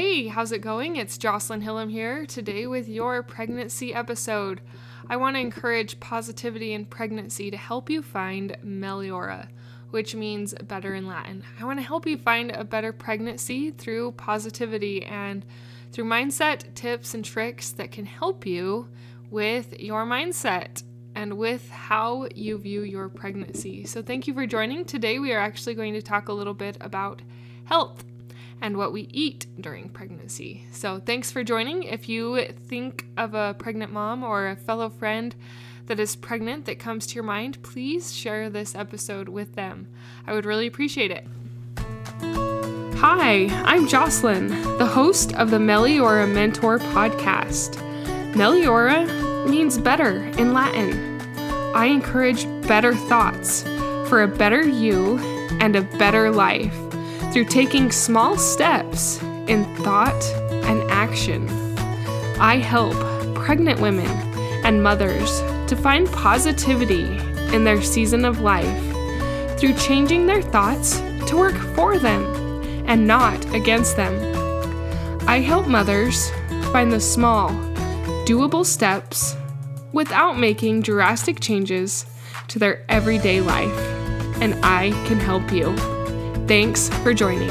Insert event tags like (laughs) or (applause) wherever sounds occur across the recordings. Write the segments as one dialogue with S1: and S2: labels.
S1: Hey, how's it going? It's Jocelyn Hillam here today with your pregnancy episode. I want to encourage positivity in pregnancy to help you find Meliora, which means better in Latin. I want to help you find a better pregnancy through positivity and through mindset tips and tricks that can help you with your mindset and with how you view your pregnancy. So, thank you for joining. Today, we are actually going to talk a little bit about health and what we eat during pregnancy. So, thanks for joining. If you think of a pregnant mom or a fellow friend that is pregnant that comes to your mind, please share this episode with them. I would really appreciate it. Hi, I'm Jocelyn, the host of the Meliora Mentor podcast. Meliora means better in Latin. I encourage better thoughts for a better you and a better life through taking small steps in thought and action. I help pregnant women and mothers to find positivity in their season of life through changing their thoughts to work for them and not against them. I help mothers find the small, doable steps without making drastic changes to their everyday life, and I can help you. Thanks for joining.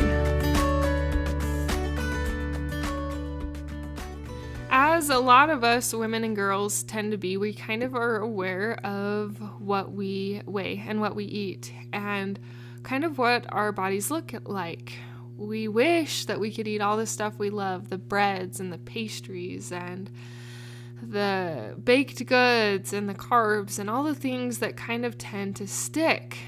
S1: As a lot of us women and girls tend to be, we kind of are aware of what we weigh and what we eat and kind of what our bodies look like. We wish that we could eat all the stuff we love the breads and the pastries and the baked goods and the carbs and all the things that kind of tend to stick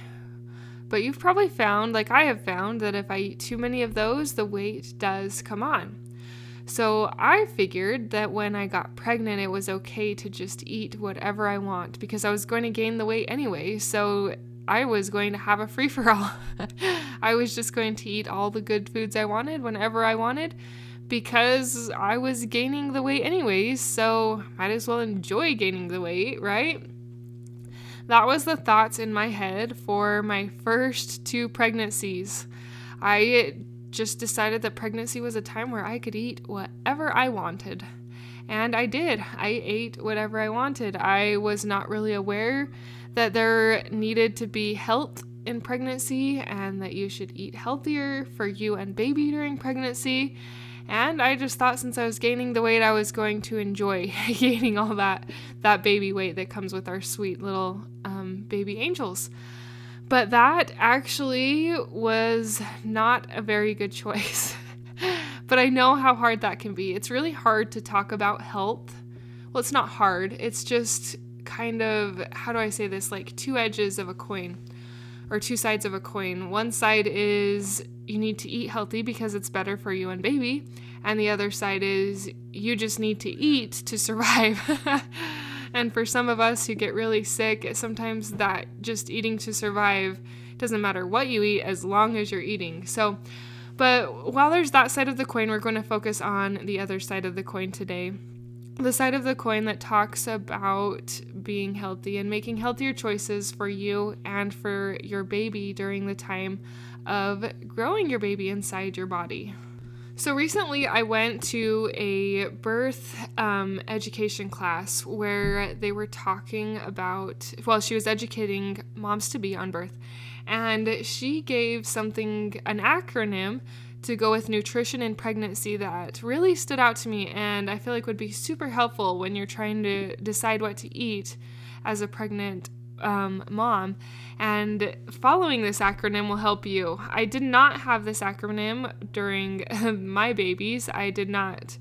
S1: but you've probably found, like I have found, that if I eat too many of those, the weight does come on. So I figured that when I got pregnant, it was okay to just eat whatever I want because I was going to gain the weight anyway. So I was going to have a free for all. (laughs) I was just going to eat all the good foods I wanted whenever I wanted because I was gaining the weight anyways. So might as well enjoy gaining the weight, right? That was the thoughts in my head for my first two pregnancies. I just decided that pregnancy was a time where I could eat whatever I wanted. And I did. I ate whatever I wanted. I was not really aware that there needed to be health in pregnancy and that you should eat healthier for you and baby during pregnancy. And I just thought since I was gaining the weight, I was going to enjoy (laughs) gaining all that that baby weight that comes with our sweet little um, baby angels. But that actually was not a very good choice. (laughs) but I know how hard that can be. It's really hard to talk about health. Well, it's not hard. It's just kind of how do I say this? Like two edges of a coin or two sides of a coin. One side is you need to eat healthy because it's better for you and baby, and the other side is you just need to eat to survive. (laughs) and for some of us who get really sick, sometimes that just eating to survive doesn't matter what you eat as long as you're eating. So, but while there's that side of the coin, we're going to focus on the other side of the coin today the side of the coin that talks about being healthy and making healthier choices for you and for your baby during the time of growing your baby inside your body. So, recently I went to a birth um, education class where they were talking about, well, she was educating moms to be on birth, and she gave something, an acronym to go with nutrition in pregnancy that really stood out to me and I feel like would be super helpful when you're trying to decide what to eat as a pregnant um, mom. And following this acronym will help you. I did not have this acronym during (laughs) my babies. I did not.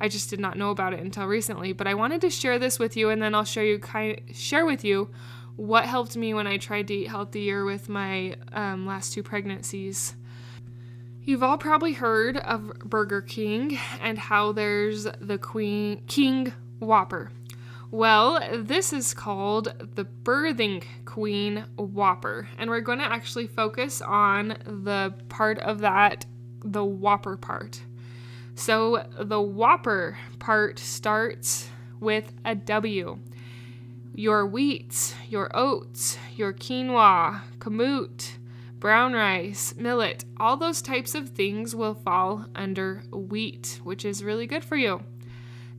S1: I just did not know about it until recently, but I wanted to share this with you and then I'll show you kind share with you what helped me when I tried to eat healthier with my um, last two pregnancies. You've all probably heard of Burger King and how there's the Queen King Whopper. Well, this is called the Birthing Queen Whopper, and we're going to actually focus on the part of that, the Whopper part. So, the Whopper part starts with a W. Your wheats, your oats, your quinoa, kamut, brown rice, millet, all those types of things will fall under wheat, which is really good for you.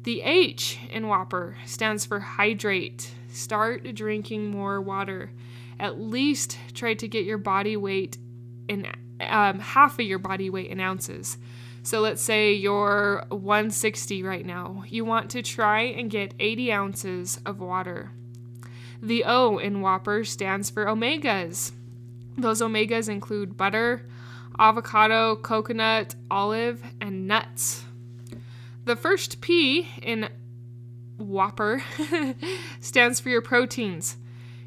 S1: The H in Whopper stands for hydrate. Start drinking more water. At least try to get your body weight in um, half of your body weight in ounces. So let's say you're 160 right now. You want to try and get 80 ounces of water. The O in Whopper stands for omegas. Those omegas include butter, avocado, coconut, olive, and nuts. The first P in Whopper (laughs) stands for your proteins.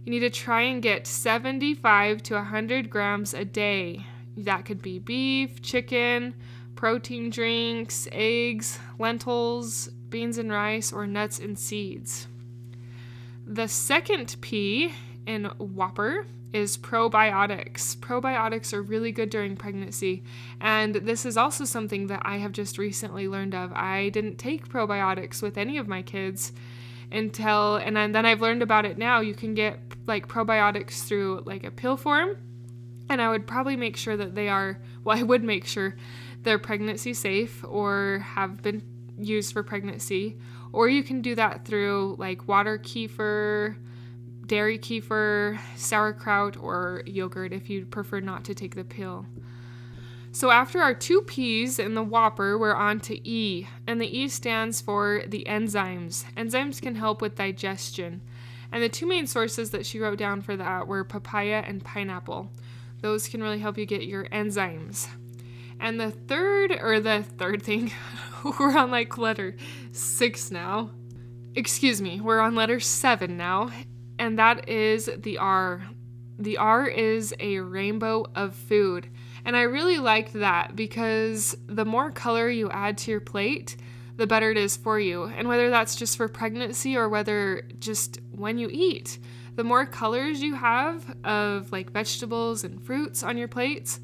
S1: You need to try and get 75 to 100 grams a day. That could be beef, chicken, protein drinks, eggs, lentils, beans and rice, or nuts and seeds. The second P in Whopper is probiotics. Probiotics are really good during pregnancy, and this is also something that I have just recently learned of. I didn't take probiotics with any of my kids until and then I've learned about it now. You can get like probiotics through like a pill form, and I would probably make sure that they are (laughs) well, I would make sure they're pregnancy safe or have been used for pregnancy, or you can do that through like water kefir dairy kefir, sauerkraut, or yogurt if you prefer not to take the pill. So after our two P's in the Whopper, we're on to E, and the E stands for the enzymes. Enzymes can help with digestion. And the two main sources that she wrote down for that were papaya and pineapple. Those can really help you get your enzymes. And the third, or the third thing, (laughs) we're on like letter six now. Excuse me, we're on letter seven now, and that is the R. The R is a rainbow of food. And I really liked that because the more color you add to your plate, the better it is for you. And whether that's just for pregnancy or whether just when you eat, the more colors you have of like vegetables and fruits on your plates,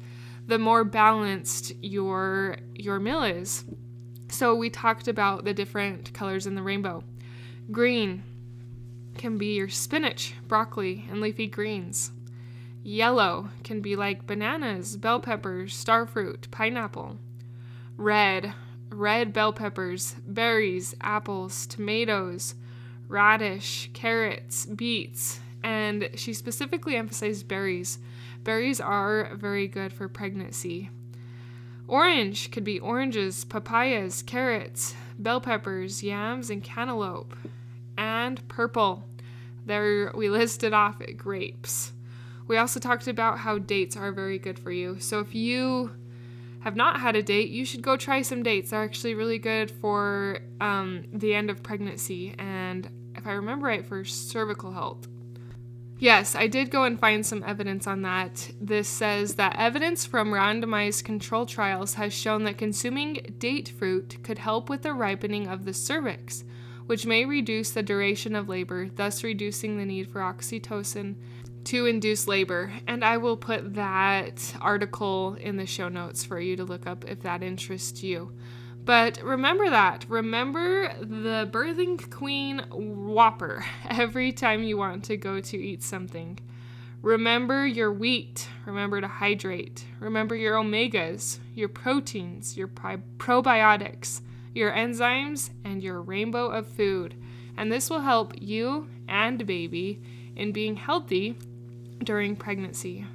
S1: the more balanced your your meal is. So we talked about the different colors in the rainbow. Green, can be your spinach, broccoli, and leafy greens. Yellow can be like bananas, bell peppers, starfruit, pineapple. Red, red bell peppers, berries, apples, tomatoes, radish, carrots, beets, and she specifically emphasized berries. Berries are very good for pregnancy. Orange could be oranges, papayas, carrots, bell peppers, yams, and cantaloupe. And purple there we listed off grapes. We also talked about how dates are very good for you. So if you have not had a date, you should go try some dates. They're actually really good for um, the end of pregnancy and, if I remember right, for cervical health. Yes, I did go and find some evidence on that. This says that evidence from randomized control trials has shown that consuming date fruit could help with the ripening of the cervix which may reduce the duration of labor, thus reducing the need for oxytocin to induce labor. And I will put that article in the show notes for you to look up if that interests you. But remember that. Remember the birthing queen whopper (laughs) every time you want to go to eat something. Remember your wheat. Remember to hydrate. Remember your omegas, your proteins, your probiotics your enzymes, and your rainbow of food. And this will help you and baby in being healthy during pregnancy.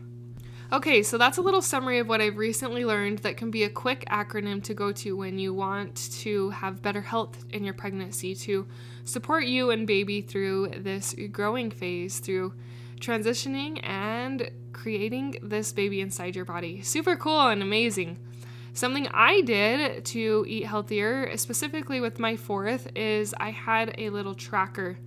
S1: Okay, so that's a little summary of what I've recently learned that can be a quick acronym to go to when you want to have better health in your pregnancy to support you and baby through this growing phase, through transitioning and creating this baby inside your body. Super cool and amazing. Something I did to eat healthier, specifically with my fourth, is I had a little tracker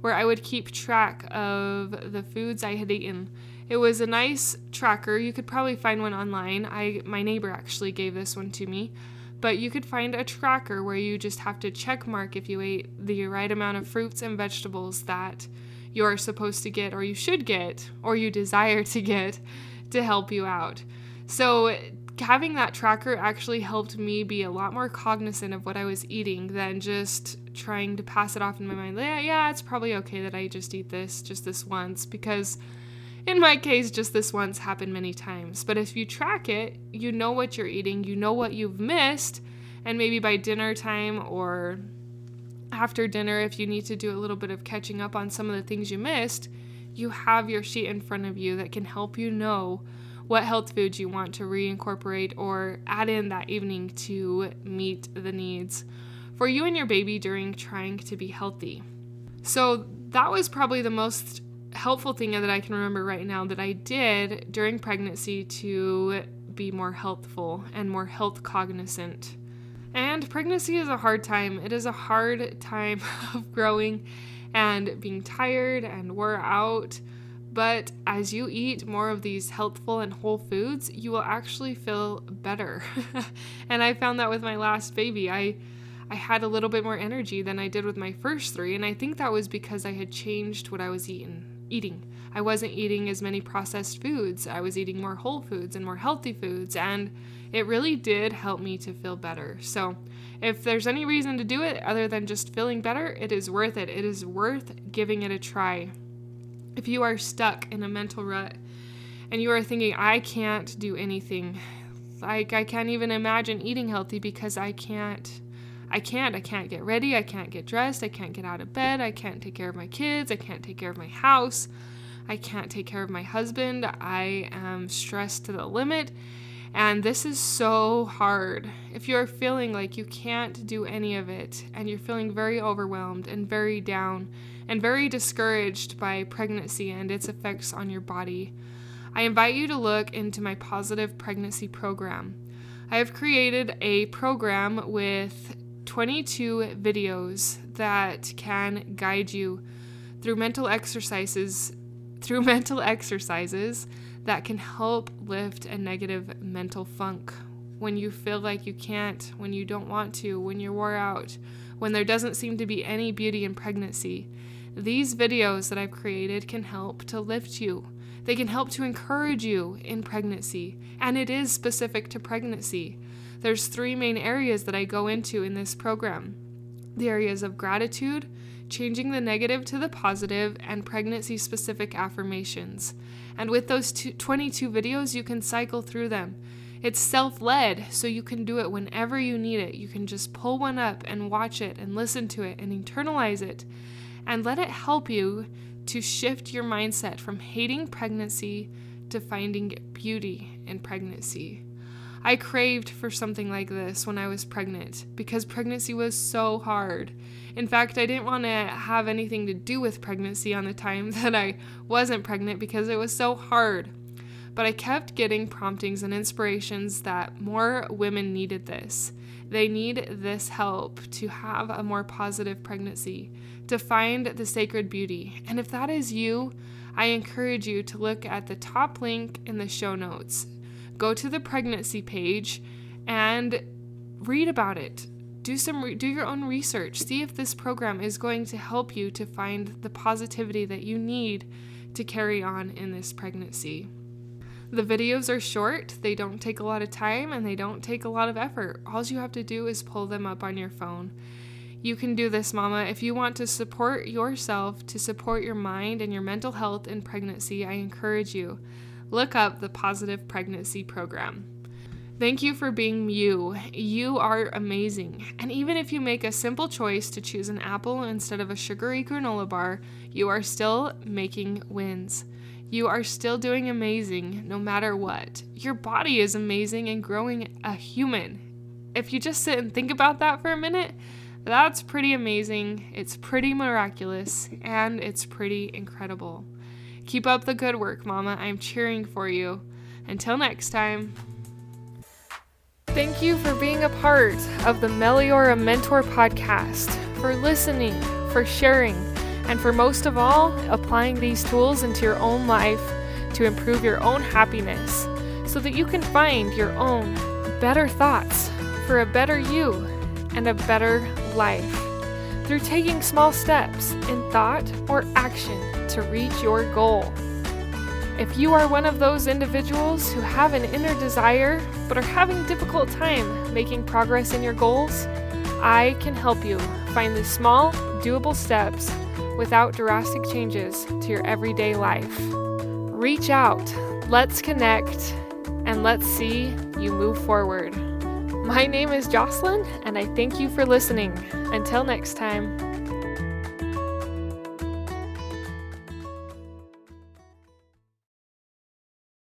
S1: where I would keep track of the foods I had eaten. It was a nice tracker. You could probably find one online. I my neighbor actually gave this one to me. But you could find a tracker where you just have to check mark if you ate the right amount of fruits and vegetables that you're supposed to get or you should get or you desire to get to help you out. So having that tracker actually helped me be a lot more cognizant of what I was eating than just trying to pass it off in my mind. Yeah, yeah, it's probably okay that I just eat this just this once because in my case, just this once happened many times. But if you track it, you know what you're eating, you know what you've missed, and maybe by dinner time or after dinner, if you need to do a little bit of catching up on some of the things you missed, you have your sheet in front of you that can help you know what health foods you want to reincorporate or add in that evening to meet the needs for you and your baby during trying to be healthy. So, that was probably the most helpful thing that I can remember right now that I did during pregnancy to be more healthful and more health cognizant. And pregnancy is a hard time. It is a hard (laughs) time of growing and being tired and wore out. But as you eat more of these healthful and whole foods, you will actually feel better. (laughs) and I found that with my last baby. I I had a little bit more energy than I did with my first three, and I think that was because I had changed what I was eating eating. I wasn't eating as many processed foods. I was eating more whole foods and more healthy foods, and it really did help me to feel better. So, if there's any reason to do it other than just feeling better, it is worth it. It is worth giving it a try. If you are stuck in a mental rut and you are thinking, I can't do anything, like I can't even imagine eating healthy because I can't I can't. I can't get ready. I can't get dressed. I can't get out of bed. I can't take care of my kids. I can't take care of my house. I can't take care of my husband. I am stressed to the limit. And this is so hard. If you're feeling like you can't do any of it and you're feeling very overwhelmed and very down and very discouraged by pregnancy and its effects on your body, I invite you to look into my positive pregnancy program. I have created a program with 22 videos that can guide you through mental exercises through (laughs) mental exercises that can help lift a negative mental funk when you feel like you can't, when you don't want to, when you're wore out, when there doesn't seem to be any beauty in pregnancy. These videos that I've created can help to lift you. They can help to encourage you in pregnancy, and it is specific to pregnancy. There's three main areas that I go into in this program the areas of gratitude, changing the negative to the positive, and pregnancy specific affirmations. And with those two, 22 videos, you can cycle through them. It's self led, so you can do it whenever you need it. You can just pull one up and watch it and listen to it and internalize it and let it help you to shift your mindset from hating pregnancy to finding beauty in pregnancy. I craved for something like this when I was pregnant because pregnancy was so hard. In fact, I didn't want to have anything to do with pregnancy on the time (laughs) that I wasn't pregnant because it was so hard. But I kept getting promptings and inspirations that more women needed this. They need this help to have a more positive pregnancy, to find the sacred beauty. And if that is you, I encourage you to look at the top link in the show notes go to the pregnancy page and read about it. Do some re- do your own research. See if this program is going to help you to find the positivity that you need to carry on in this pregnancy. The videos are short, they don't take a lot of time, and they don't take a lot of effort. All you have to do is pull them up on your phone. You can do this, Mama. If you want to support yourself, to support your mind and your mental health in pregnancy, I encourage you look up the Positive Pregnancy Program. Thank you for being you. You are amazing. And even if you make a simple choice to choose an apple instead of a sugary granola bar, you are still making wins. You are still doing amazing no matter what. Your body is amazing and growing a human. If you just sit and think about that for a minute, that's pretty amazing. It's pretty miraculous and it's pretty incredible. Keep up the good work, Mama. I'm cheering for you. Until next time. Thank you for being a part of the Meliora Mentor podcast, for listening, for sharing, and for most of all, applying these tools into your own life to improve your own happiness so that you can find your own better thoughts for a better you and a better life through taking small steps in thought or action to reach your goal. If you are one of those individuals who have an inner desire but are having a difficult time making progress in your goals, I can help you find the small, doable steps without drastic changes to your everyday life. reach out, let's connect, and let's see you move forward. My name is Jocelyn, and I thank you for listening. Until next time.